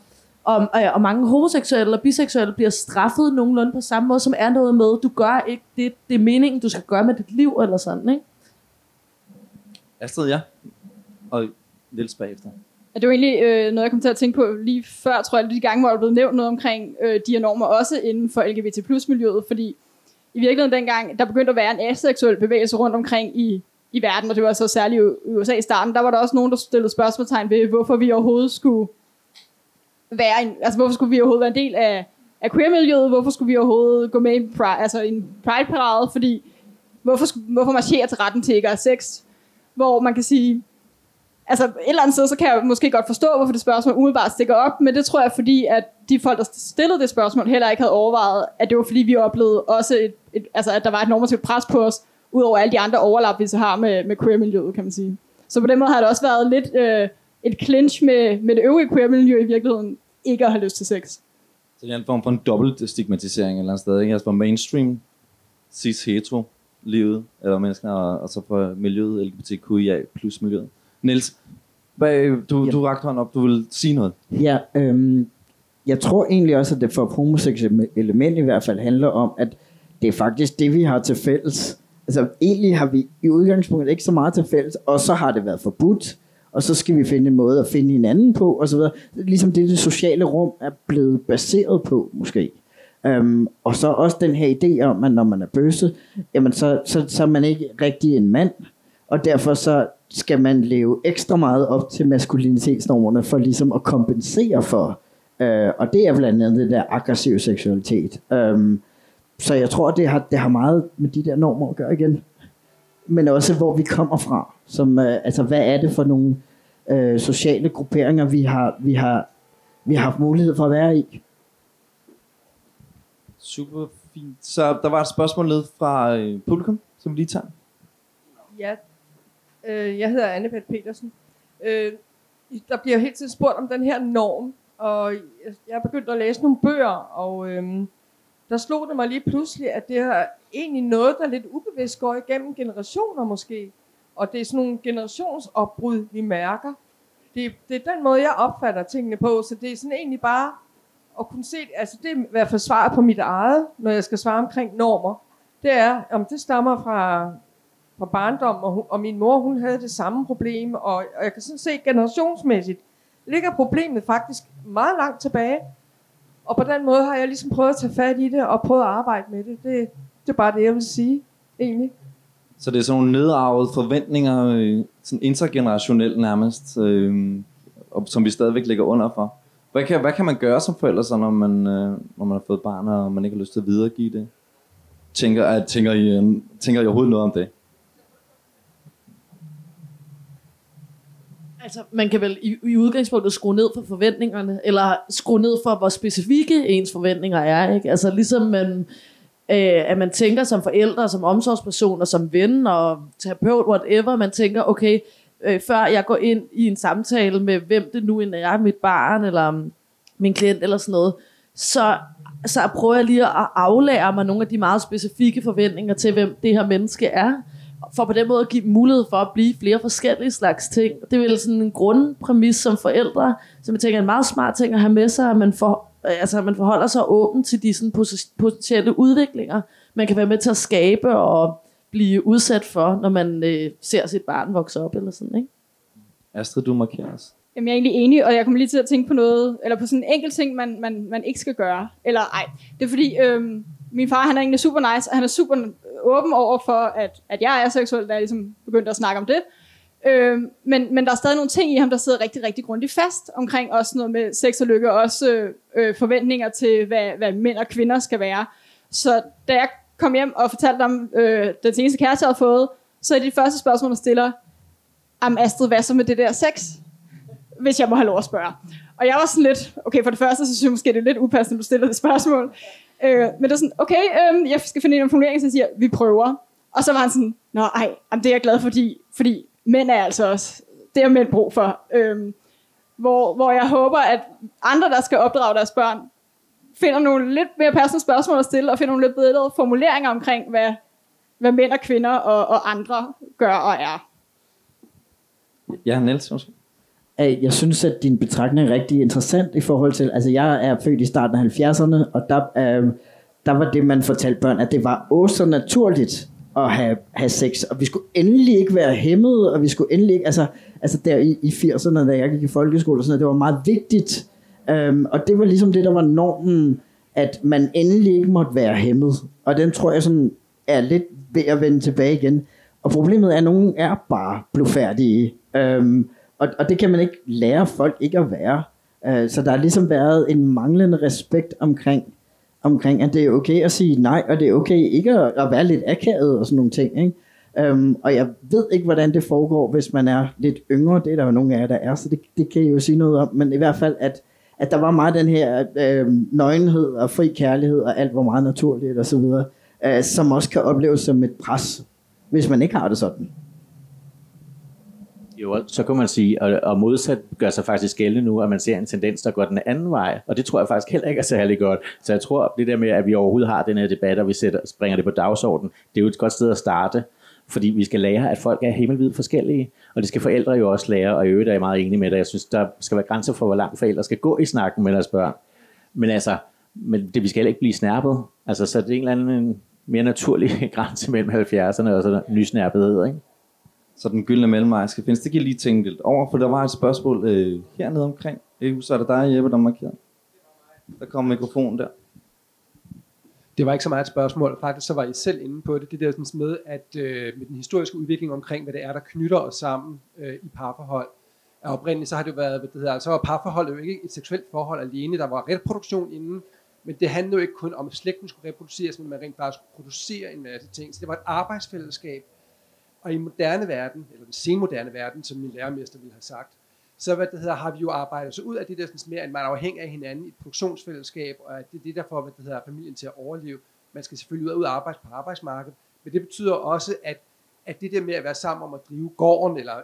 og, og, og mange homoseksuelle og biseksuelle bliver straffet nogenlunde på samme måde, som er noget med, du gør ikke det, det er meningen, du skal gøre med dit liv, eller sådan, ikke? Astrid, ja. Og Niels bagefter. Det var egentlig øh, noget, jeg kom til at tænke på lige før, tror jeg, de gange, hvor der blev nævnt noget omkring øh, de her normer, også inden for LGBT plus miljøet, fordi i virkeligheden dengang, der begyndte at være en aseksuel bevægelse rundt omkring i, i verden, og det var så særligt i USA i starten, der var der også nogen, der stillede spørgsmålstegn ved, hvorfor vi overhovedet skulle være en, altså hvorfor skulle vi overhovedet være en del af, af queer-miljøet, hvorfor skulle vi overhovedet gå med i pride, altså en pride-parade, fordi hvorfor, skulle, hvorfor marchere til retten til ikke at have sex, hvor man kan sige, altså et eller andet sted, så kan jeg måske godt forstå, hvorfor det spørgsmål umiddelbart stikker op, men det tror jeg, fordi at de folk, der stillede det spørgsmål, heller ikke havde overvejet, at det var fordi, vi oplevede også, et, et, altså, at der var et normativt pres på os, udover alle de andre overlap, vi så har med, med queer-miljøet, kan man sige. Så på den måde har det også været lidt øh, et clinch med, med det øvrige queer-miljø i virkeligheden, ikke at have lyst til sex. Så det er en form for en dobbelt stigmatisering et eller andet sted, ikke? Altså for mainstream, cis hetero livet, eller mennesker, og, og så for miljøet, LGBTQIA plus miljøet. Niels, hvad, du, Ja. du rakte hånden op, du vil sige noget. Ja, øhm, jeg tror egentlig også, at det for homoseksuelle mænd i hvert fald handler om, at det er faktisk det, vi har til fælles. Altså egentlig har vi i udgangspunktet ikke så meget til fælles, og så har det været forbudt, og så skal vi finde en måde at finde hinanden på, og så videre. Ligesom det, det sociale rum er blevet baseret på, måske. Um, og så også den her idé om, at når man er bøsse, jamen så, så, så er man ikke rigtig en mand, og derfor så skal man leve ekstra meget op til maskulinitetsnormerne for ligesom at kompensere for. Uh, og det er blandt andet det der aggressive seksualitet. Um, så jeg tror, det har, det har meget med de der normer at gøre igen. Men også hvor vi kommer fra. Som, uh, altså, hvad er det for nogle uh, sociale grupperinger, vi har, vi, har, vi har haft mulighed for at være i? Super fint. Så der var et spørgsmål ned fra øh, publikum, som vi lige tager. Ja, øh, jeg hedder anne Petersen. Øh, der bliver helt tiden spurgt om den her norm, og jeg jeg er begyndt at læse nogle bøger, og øh, der slog det mig lige pludselig, at det er egentlig noget, der lidt ubevidst går igennem generationer måske. Og det er sådan nogle generationsopbrud, vi mærker. Det, det er den måde, jeg opfatter tingene på, så det er sådan egentlig bare at kunne se, altså det er i hvert fald svaret på mit eget, når jeg skal svare omkring normer. Det er, om det stammer fra, fra barndom, og, hun, og min mor, hun havde det samme problem, og, og jeg kan sådan se generationsmæssigt, ligger problemet faktisk meget langt tilbage. Og på den måde har jeg ligesom prøvet at tage fat i det, og prøvet at arbejde med det. Det, det er bare det, jeg vil sige, egentlig. Så det er sådan nogle nedarvede forventninger, øh, sådan intergenerationelt nærmest, øh, og som vi stadigvæk ligger under for. Hvad kan, hvad kan man gøre som forældre, så, når, man, øh, når man har fået barn, og man ikke har lyst til at videregive det? Tænker, at, tænker, I, øh, tænker I overhovedet noget om det? Altså, man kan vel i, i udgangspunktet skrue ned for forventningerne, eller skrue ned for, hvor specifikke ens forventninger er. Ikke? Altså, ligesom man, øh, at man tænker som forældre, som omsorgspersoner, som ven, og terapeut, whatever, man tænker, okay, øh, før jeg går ind i en samtale med, hvem det nu end er, mit barn, eller min klient, eller sådan noget, så, så prøver jeg lige at aflære mig nogle af de meget specifikke forventninger til, hvem det her menneske er, for på den måde at give dem mulighed for at blive flere forskellige slags ting. Det er vel sådan en grundpræmis som forældre, som jeg tænker er en meget smart ting at have med sig, at man, for, altså, at man forholder sig åben til de sådan potentielle udviklinger, man kan være med til at skabe og blive udsat for, når man øh, ser sit barn vokse op eller sådan, ikke? Astrid, du markerer os. Jamen, jeg er egentlig enig, og jeg kommer lige til at tænke på noget, eller på sådan en enkelt ting, man, man, man ikke skal gøre. Eller ej, det er fordi, øhm, min far, han er egentlig super nice, og han er super åben over for, at, at jeg er seksuel, da jeg ligesom begyndte at snakke om det. Øh, men, men der er stadig nogle ting i ham, der sidder rigtig, rigtig grundigt fast omkring også noget med sex og lykke, og også øh, forventninger til, hvad, hvad mænd og kvinder skal være. Så da jeg kom hjem og fortalte om øh, den seneste kæreste, jeg havde fået, så er det første spørgsmål, der stiller, am Astrid, hvad så med det der sex? Hvis jeg må have lov at spørge. Og jeg var sådan lidt, okay, for det første, så synes jeg måske, det er lidt upassende, at du stiller det spørgsmål. Øh, men det er sådan, okay, øh, jeg skal finde en formulering, så siger, vi prøver. Og så var han sådan, nå ej, jamen, det er jeg glad for, fordi, fordi mænd er altså også, det er mænd brug for. Øh, hvor, hvor jeg håber, at andre, der skal opdrage deres børn, finder nogle lidt mere passende spørgsmål at stille, og finder nogle lidt bedre formuleringer omkring, hvad, hvad mænd og kvinder og, og andre gør og er. Ja, Niels, jeg synes, at din betragtning er rigtig interessant i forhold til, altså jeg er født i starten af 70'erne, og der, øh, der var det, man fortalte børn, at det var også så naturligt at have, have sex, og vi skulle endelig ikke være hæmmet, og vi skulle endelig ikke, altså, altså der i, i 80'erne, da jeg gik i folkeskole og sådan noget, det var meget vigtigt, øh, og det var ligesom det, der var normen, at man endelig ikke måtte være hæmmet, og den tror jeg sådan er lidt ved at vende tilbage igen, og problemet er, at nogen er bare blufærdige, øh, og, og det kan man ikke lære folk ikke at være. Øh, så der har ligesom været en manglende respekt omkring, omkring, at det er okay at sige nej, og det er okay ikke at, at være lidt akavet og sådan nogle ting. Ikke? Øhm, og jeg ved ikke, hvordan det foregår, hvis man er lidt yngre. Det er der jo nogle af jer, der er, så det, det kan jeg jo sige noget om. Men i hvert fald, at, at der var meget den her øh, nøgenhed og fri kærlighed, og alt var meget naturligt og så videre, øh, som også kan opleves som et pres, hvis man ikke har det sådan. Jo, så kan man sige, og, og modsat gør sig faktisk gældende nu, at man ser en tendens, der går den anden vej, og det tror jeg faktisk heller ikke er særlig godt. Så jeg tror, det der med, at vi overhovedet har den her debat, og vi sætter, springer det på dagsordenen, det er jo et godt sted at starte, fordi vi skal lære, at folk er himmelvidt forskellige, og det skal forældre jo også lære, og i øvrigt er jeg meget enig med dig. Jeg synes, der skal være grænser for, hvor langt forældre skal gå i snakken med deres børn. Men altså, men det, vi skal heller ikke blive snærpet. Altså, så det er en eller anden mere naturlig grænse mellem 70'erne og så nysnærpethed, ikke? Så den gyldne mellemvej skal findes. Det kan lige tænke lidt over, for der var et spørgsmål øh, hernede omkring. Øh, så er det dig, Jeppe, der markerer. Der kom mikrofonen der. Det var ikke så meget et spørgsmål. Faktisk så var I selv inde på det. Det der sådan med, at øh, med den historiske udvikling omkring, hvad det er, der knytter os sammen øh, i parforhold. Og oprindeligt så har det jo været, hvad det hedder, altså, så var parforholdet jo ikke et seksuelt forhold alene. Der var reproduktion inden, men det handlede jo ikke kun om, at slægten skulle reproduceres, men man rent bare skulle producere en masse ting. Så det var et arbejdsfællesskab, og i moderne verden, eller den senmoderne verden, som min lærermester ville have sagt, så hvad det hedder, har vi jo arbejdet så ud af det der sådan mere, at man er afhængig af hinanden i et produktionsfællesskab, og at det er det, der får hvad det hedder, familien til at overleve. Man skal selvfølgelig ud og arbejde på arbejdsmarkedet, men det betyder også, at, at det der med at være sammen om at drive gården, eller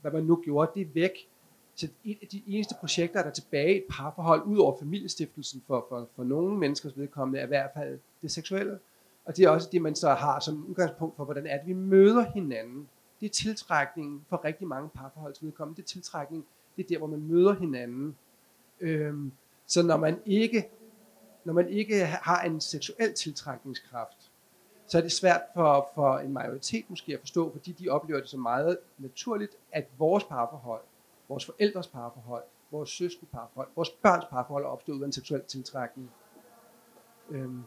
hvad man nu gjorde, det er væk. Så et af de eneste projekter, der er tilbage i et parforhold, ud over familiestiftelsen for, for, for nogle menneskers vedkommende, er i hvert fald det seksuelle. Og det er også det, man så har som udgangspunkt for, hvordan er det, vi møder hinanden. Det er tiltrækningen for rigtig mange parforholdsvedkommende. Det er tiltrækningen, det er der, hvor man møder hinanden. Øhm, så når man ikke når man ikke har en seksuel tiltrækningskraft, så er det svært for, for en majoritet måske at forstå, fordi de oplever det som meget naturligt, at vores parforhold, vores forældres parforhold, vores søskende parforhold, vores børns parforhold er opstået uden seksuel tiltrækning. Øhm,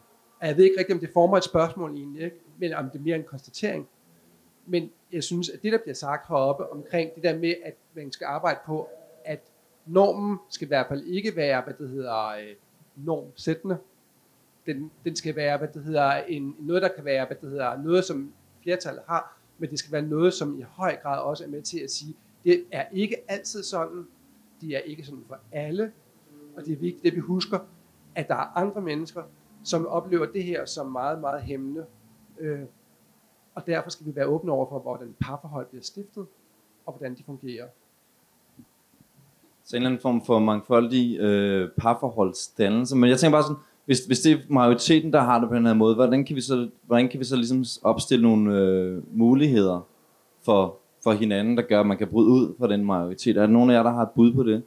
jeg ved ikke rigtigt, om det former et spørgsmål egentlig, ikke? men om det er mere en konstatering. Men jeg synes, at det, der bliver sagt heroppe omkring det der med, at man skal arbejde på, at normen skal i hvert fald ikke være, hvad det hedder, øh, normsættende. Den, den skal være, hvad det hedder, en, noget, der kan være, hvad det hedder, noget, som flertallet har, men det skal være noget, som i høj grad også er med til at sige, det er ikke altid sådan, det er ikke sådan for alle, og det er vigtigt, at vi husker, at der er andre mennesker, som oplever det her som meget, meget hæmmende. Øh, og derfor skal vi være åbne over for, hvordan parforhold bliver stiftet, og hvordan de fungerer. Så en eller anden form for mangfoldig øh, parforholdsdannelse. Men jeg tænker bare sådan, hvis, hvis det er majoriteten, der har det på den her måde, hvordan kan vi så, hvordan kan vi så ligesom opstille nogle øh, muligheder for, for hinanden, der gør, at man kan bryde ud fra den majoritet? Er der nogen af jer, der har et bud på det?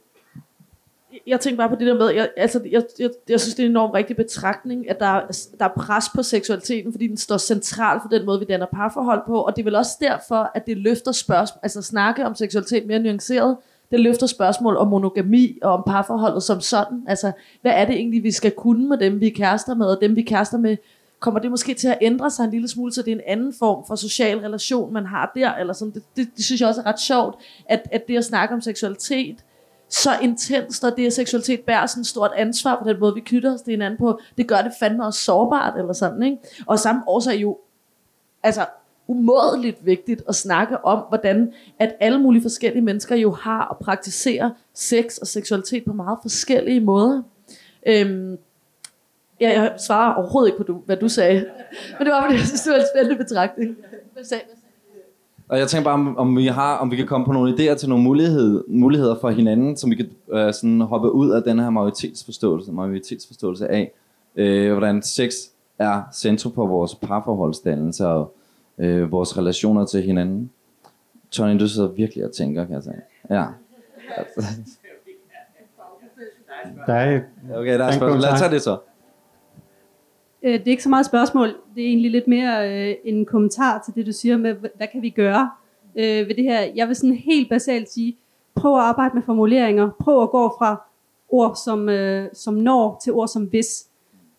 Jeg tænker bare på det der med, jeg, altså, jeg, jeg, jeg synes, det er en enormt rigtig betragtning, at der, der er pres på seksualiteten, fordi den står centralt for den måde, vi danner parforhold på, og det er vel også derfor, at det løfter spørgsmål, altså snakke om seksualitet mere nuanceret, det løfter spørgsmål om monogami og om parforholdet som sådan. Altså, hvad er det egentlig, vi skal kunne med dem, vi er kærester med, og dem, vi er kærester med, kommer det måske til at ændre sig en lille smule, så det er en anden form for social relation, man har der, eller sådan. Det, det, det synes jeg også er ret sjovt, at, at det at snakke om seksualitet, så intenst, og det at seksualitet bærer sådan et stort ansvar på den måde, vi knytter os til hinanden på, det gør det fandme også sårbart, eller sådan, ikke? Og samme årsag jo, altså umådeligt vigtigt at snakke om, hvordan at alle mulige forskellige mennesker jo har og praktiserer sex og seksualitet på meget forskellige måder. Øhm, ja, jeg svarer overhovedet ikke på, du, hvad du sagde. Men det var, fordi jeg synes, det var en spændende betragtning. Hvad sagde, hvad og jeg tænker bare, om, om, vi har, om vi kan komme på nogle idéer til nogle mulighed, muligheder for hinanden, som vi kan øh, sådan hoppe ud af den her majoritetsforståelse, majoritetsforståelse af, øh, hvordan sex er centrum for vores parforholdsdannelse og øh, vores relationer til hinanden. Tony, du sidder virkelig og tænker, kan jeg sige. Ja. Der er, okay, der er spørgsmål. Lad os tage det så. Øh, det er ikke så meget spørgsmål. Det er egentlig lidt mere øh, en kommentar til det, du siger med, hvad kan vi gøre øh, ved det her. Jeg vil sådan helt basalt sige, prøv at arbejde med formuleringer. Prøv at gå fra ord som, øh, som når til ord som hvis.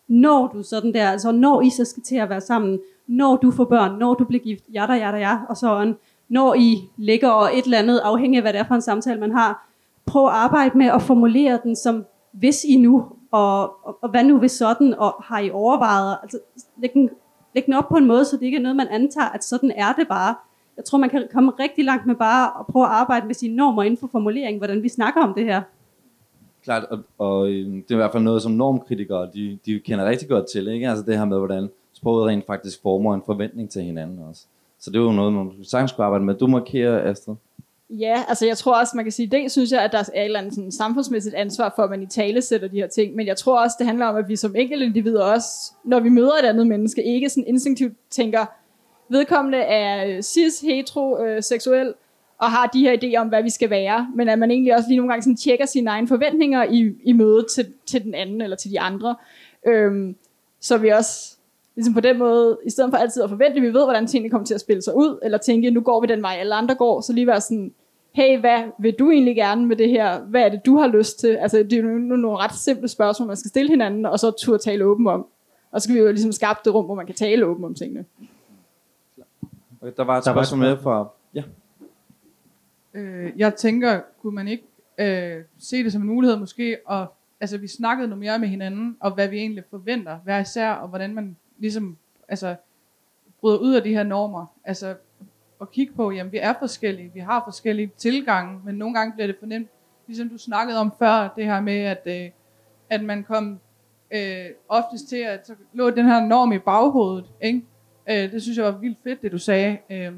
Når du sådan der, altså når I så skal til at være sammen, når du får børn, når du bliver gift, ja der, ja der, ja, og sådan, når I ligger og et eller andet, afhængig af hvad det er for en samtale, man har, prøv at arbejde med at formulere den som, hvis I nu, og, og, og hvad nu hvis sådan, og har I overvejet, altså læg den, læg den op på en måde, så det ikke er noget, man antager, at sådan er det bare. Jeg tror, man kan komme rigtig langt med bare at prøve at arbejde med sine normer inden for formulering, hvordan vi snakker om det her. Klart, og, og øhm, det er i hvert fald noget, som normkritikere, de, de kender rigtig godt til, ikke? Altså det her med, hvordan sproget rent faktisk former en forventning til hinanden også. Så det er jo noget, man sagtens skulle arbejde med. Du markerer, Astrid. Ja, altså jeg tror også, man kan sige, det synes jeg, at der er et eller andet sådan samfundsmæssigt ansvar for, at man i tale sætter de her ting, men jeg tror også, det handler om, at vi som enkelte individer også, når vi møder et andet menneske, ikke sådan instinktivt tænker, vedkommende er øh, cis, hetero, øh, seksuel, og har de her idéer om, hvad vi skal være, men at man egentlig også lige nogle gange sådan tjekker sine egne forventninger i, i mødet til, til den anden eller til de andre. Øhm, så vi også ligesom på den måde, i stedet for altid at forvente, at vi ved, hvordan tingene kommer til at spille sig ud, eller tænke, nu går vi den vej, alle andre går, så lige være sådan, hey, hvad vil du egentlig gerne med det her? Hvad er det, du har lyst til? Altså, det er jo nogle ret simple spørgsmål, man skal stille hinanden, og så turde tale åben om. Og så skal vi jo ligesom skabe det rum, hvor man kan tale åben om tingene. Okay, der var et spørgsmål med fra... Ja. Øh, jeg tænker, kunne man ikke øh, se det som en mulighed måske, og altså vi snakkede noget mere med hinanden, og hvad vi egentlig forventer, hver især, og hvordan man ligesom, altså, bryder ud af de her normer. Altså, at kigge på, jamen vi er forskellige, vi har forskellige tilgange, men nogle gange bliver det for nemt. ligesom du snakkede om før, det her med, at, øh, at man kom øh, oftest til, at så lå den her norm i baghovedet, ikke? Øh, det synes jeg var vildt fedt, det du sagde. Øh,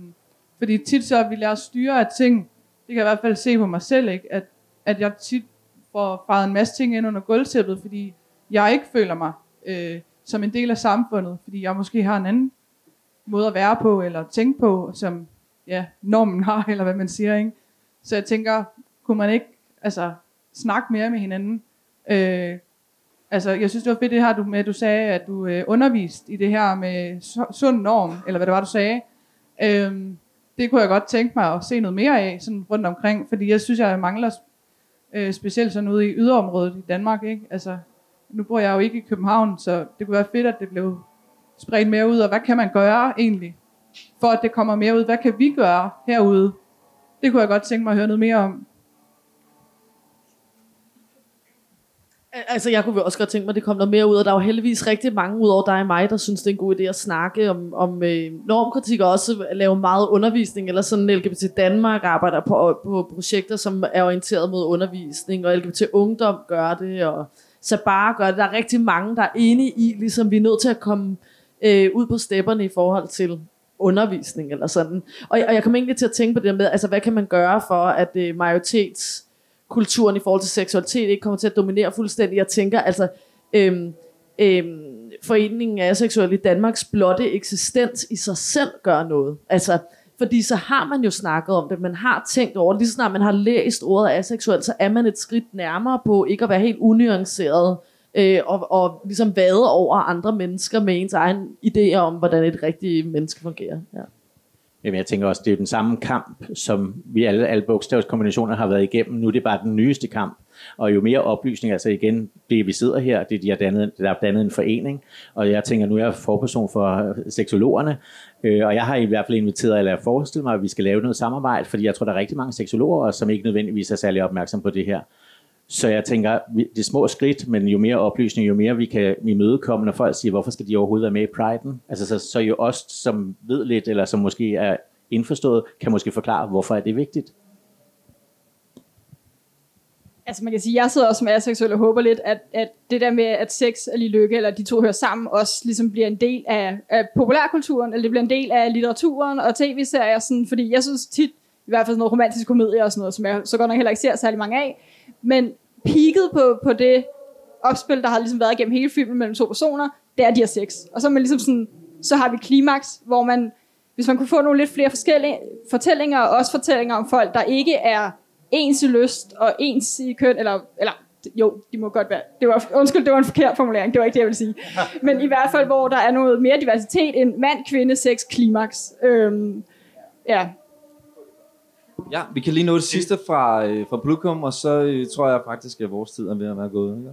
fordi tit så vil jeg styre af ting, det kan jeg i hvert fald se på mig selv, ikke? At, at jeg tit får faret en masse ting ind under gulvtæppet, fordi jeg ikke føler mig øh, som en del af samfundet, fordi jeg måske har en anden måde at være på, eller tænke på, som ja, normen har, eller hvad man siger, ikke? Så jeg tænker, kunne man ikke altså, snakke mere med hinanden? Øh, altså, jeg synes, det var fedt det her, du, med, at du sagde, at du øh, underviste i det her med sund norm, eller hvad det var, du sagde. Øh, det kunne jeg godt tænke mig at se noget mere af, sådan rundt omkring, fordi jeg synes, jeg mangler øh, specielt sådan ude i yderområdet i Danmark, ikke? Altså, nu bor jeg jo ikke i København, så det kunne være fedt, at det blev spredt mere ud, og hvad kan man gøre egentlig, for at det kommer mere ud? Hvad kan vi gøre herude? Det kunne jeg godt tænke mig at høre noget mere om. Altså, jeg kunne også godt tænke mig, at det kom noget mere ud, og der er jo heldigvis rigtig mange ud over dig og mig, der synes, det er en god idé at snakke om, om øh, normkritik, og også lave meget undervisning, eller sådan LGBT Danmark arbejder på, på projekter, som er orienteret mod undervisning, og LGBT Ungdom gør det, og Sabar gør det. Der er rigtig mange, der er enige i, ligesom vi er nødt til at komme øh, ud på stepperne i forhold til undervisning, eller sådan. Og, og jeg kommer egentlig til at tænke på det med, altså hvad kan man gøre for, at øh, majoritetskulturen i forhold til seksualitet ikke kommer til at dominere fuldstændig. Jeg tænker altså, øhm, øhm, foreningen af seksuel i Danmarks blotte eksistens i sig selv gør noget. Altså, fordi så har man jo snakket om det, man har tænkt over det. Lige snart man har læst ordet aseksuel, så er man et skridt nærmere på ikke at være helt unuanceret, øh, og, og ligesom vade over andre mennesker med ens egen idéer om, hvordan et rigtigt menneske fungerer. Ja. Jamen, jeg tænker også, det er den samme kamp, som vi alle, alle bogstavskombinationer har været igennem. Nu er det bare den nyeste kamp. Og jo mere oplysning, altså igen, det vi sidder her, det er, de har dannet, der er dannet en forening, og jeg tænker, nu er jeg forperson for øh, seksologerne, øh, og jeg har i hvert fald inviteret, eller jeg forestiller mig, at vi skal lave noget samarbejde, fordi jeg tror, der er rigtig mange seksologer, som ikke nødvendigvis er særlig opmærksom på det her. Så jeg tænker, det er små skridt, men jo mere oplysning, jo mere vi kan imødekomme, når folk siger, hvorfor skal de overhovedet være med i Pride'en? Altså, så, så jo os, som ved lidt, eller som måske er indforstået, kan måske forklare, hvorfor er det vigtigt. Altså man kan sige, jeg sidder også som aseksuel og håber lidt, at, at det der med, at sex og lige lykke, eller de to hører sammen, også ligesom bliver en del af, af populærkulturen, eller det bliver en del af litteraturen og tv-serier, sådan, fordi jeg synes tit, i hvert fald sådan noget romantisk komedie og sådan noget, som jeg så godt nok heller ikke ser særlig mange af, men peaked på, på det opspil, der har ligesom været gennem hele filmen mellem to personer, det er de har sex. Og så, man ligesom sådan, så har vi klimaks, hvor man, hvis man kunne få nogle lidt flere forskellige fortællinger, og også fortællinger om folk, der ikke er ens i lyst og ens i køn, eller, eller jo, de må godt være. Det var, undskyld, det var en forkert formulering. Det var ikke det, jeg ville sige. Men i hvert fald, hvor der er noget mere diversitet end mand, kvinde, sex, klimaks. Øhm, ja, Ja, vi kan lige nå det sidste fra, øh, fra Blucom, og så øh, tror jeg faktisk, at vores tid er ved at være gået. Ikke?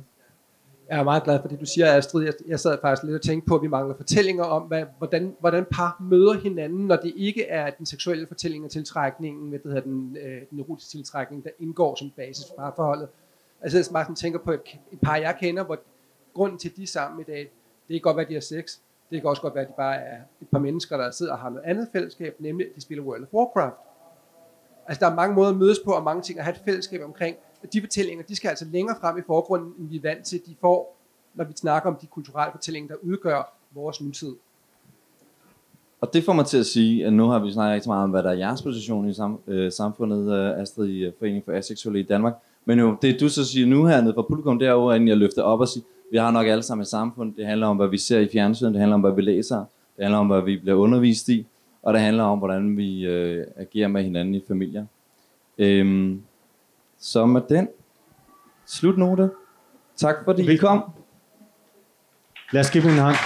Jeg er meget glad for det, du siger, Astrid. Jeg, jeg sad faktisk lidt og tænkte på, at vi mangler fortællinger om, hvad, hvordan, hvordan par møder hinanden, når det ikke er den seksuelle fortælling og tiltrækningen, med det hedder, den, øh, den erotiske tiltrækning, der indgår som basis for parforholdet. Altså jeg meget tænker på et, et par, jeg kender, hvor grunden til, at de er sammen i dag, det kan godt være, at de har sex. Det kan også godt være, at de bare er et par mennesker, der sidder og har noget andet fællesskab, nemlig at de spiller World of Warcraft. Altså der er mange måder at mødes på, og mange ting at have et fællesskab omkring. De fortællinger, de skal altså længere frem i forgrunden, end vi er vant til, de får, når vi snakker om de kulturelle fortællinger, der udgør vores nutid. Og det får mig til at sige, at nu har vi snakket rigtig meget om, hvad der er jeres position i sam, øh, samfundet, øh, Astrid, i øh, Foreningen for Aseksuelle i Danmark. Men jo, det du så siger nu hernede fra publikum, det er jo, at jeg løfter op og siger, vi har nok alle sammen et samfund. Det handler om, hvad vi ser i fjernsynet, det handler om, hvad vi læser, det handler om, hvad vi bliver undervist i, og det handler om, hvordan vi øh, agerer med hinanden i familier. Øhm, så med den slutnote. Tak fordi I kom. Lad os give dem en hånd.